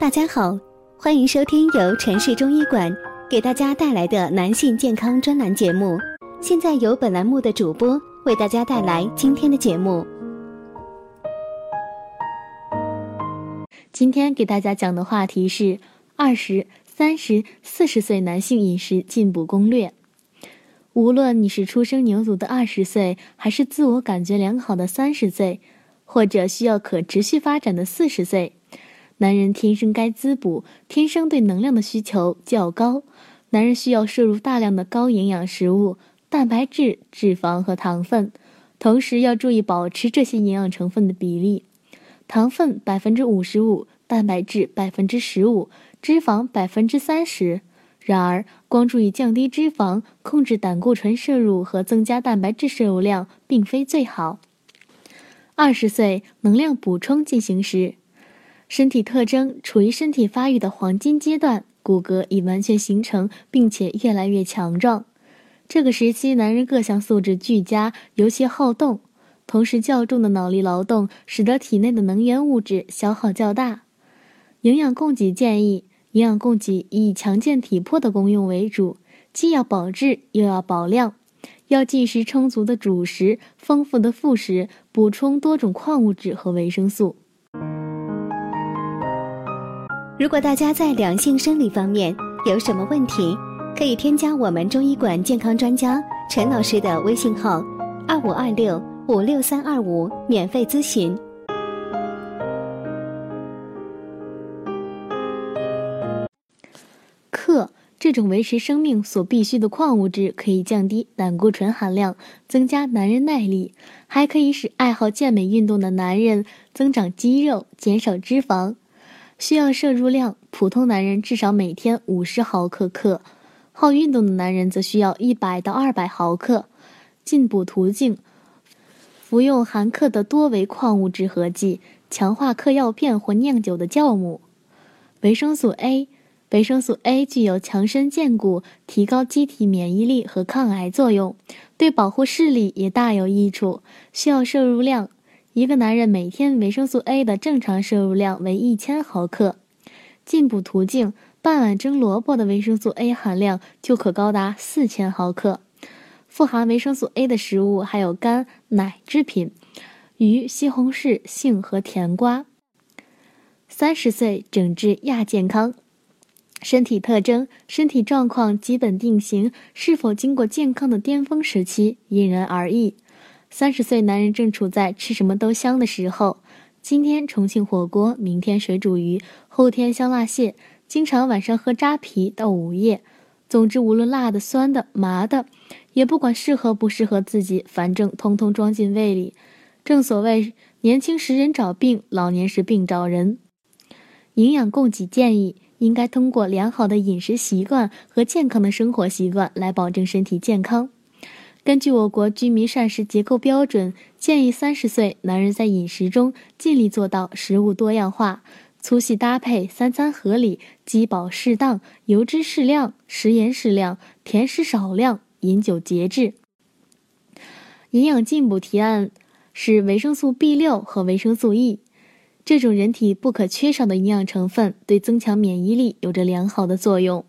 大家好，欢迎收听由城市中医馆给大家带来的男性健康专栏节目。现在由本栏目的主播为大家带来今天的节目。今天给大家讲的话题是二十三十四十岁男性饮食进补攻略。无论你是初生牛犊的二十岁，还是自我感觉良好的三十岁。或者需要可持续发展的四十岁，男人天生该滋补，天生对能量的需求较高。男人需要摄入大量的高营养食物，蛋白质、脂肪和糖分，同时要注意保持这些营养成分的比例：糖分百分之五十五，蛋白质百分之十五，脂肪百分之三十。然而，光注意降低脂肪、控制胆固醇摄入和增加蛋白质摄入量，并非最好。二十岁能量补充进行时，身体特征处于身体发育的黄金阶段，骨骼已完全形成，并且越来越强壮。这个时期，男人各项素质俱佳，尤其好动，同时较重的脑力劳动使得体内的能源物质消耗较大。营养供给建议：营养供给以强健体魄的功用为主，既要保质又要保量。要进食充足的主食，丰富的副食，补充多种矿物质和维生素。如果大家在两性生理方面有什么问题，可以添加我们中医馆健康专家陈老师的微信号：二五二六五六三二五，免费咨询。克。这种维持生命所必需的矿物质可以降低胆固醇含量，增加男人耐力，还可以使爱好健美运动的男人增长肌肉、减少脂肪。需要摄入量：普通男人至少每天五十毫克克，好运动的男人则需要一百到二百毫克。进补途径：服用含克的多维矿物质合剂，强化克药片或酿酒的酵母。维生素 A。维生素 A 具有强身健骨、提高机体免疫力和抗癌作用，对保护视力也大有益处。需要摄入量：一个男人每天维生素 A 的正常摄入量为一千毫克。进补途径：半碗蒸萝卜的维生素 A 含量就可高达四千毫克。富含维生素 A 的食物还有肝、奶制品、鱼、西红柿、杏和甜瓜。三十岁整治亚健康。身体特征、身体状况基本定型，是否经过健康的巅峰时期，因人而异。三十岁男人正处在吃什么都香的时候，今天重庆火锅，明天水煮鱼，后天香辣蟹，经常晚上喝扎啤到午夜。总之，无论辣的、酸的、麻的，也不管适合不适合自己，反正通通装进胃里。正所谓，年轻时人找病，老年时病找人。营养供给建议。应该通过良好的饮食习惯和健康的生活习惯来保证身体健康。根据我国居民膳食结构标准，建议三十岁男人在饮食中尽力做到食物多样化、粗细搭配、三餐合理、饥饱适当、油脂适量、食盐适量、甜食少量、饮酒节制。营养进补提案是维生素 B 六和维生素 E。这种人体不可缺少的营养成分，对增强免疫力有着良好的作用。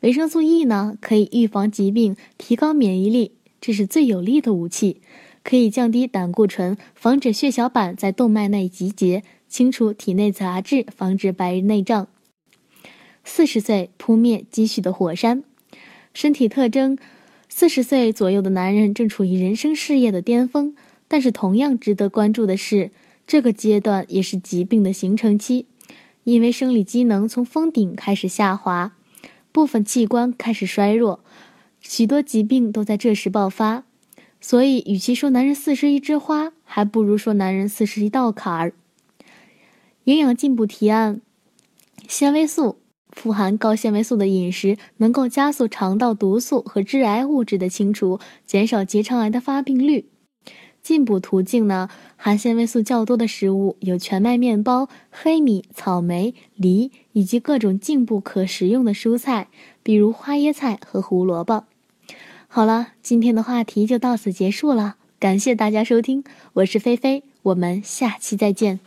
维生素 E 呢，可以预防疾病，提高免疫力，这是最有力的武器。可以降低胆固醇，防止血小板在动脉内集结，清除体内杂质，防止白日内障。四十岁扑灭积蓄的火山，身体特征：四十岁左右的男人正处于人生事业的巅峰，但是同样值得关注的是。这个阶段也是疾病的形成期，因为生理机能从峰顶开始下滑，部分器官开始衰弱，许多疾病都在这时爆发。所以，与其说男人四十一枝花，还不如说男人四十一道坎儿。营养进补提案：纤维素，富含高纤维素的饮食能够加速肠道毒素和致癌物质的清除，减少结肠癌的发病率。进补途径呢？含纤维素较多的食物有全麦面包、黑米、草莓、梨以及各种进补可食用的蔬菜，比如花椰菜和胡萝卜。好了，今天的话题就到此结束了，感谢大家收听，我是菲菲，我们下期再见。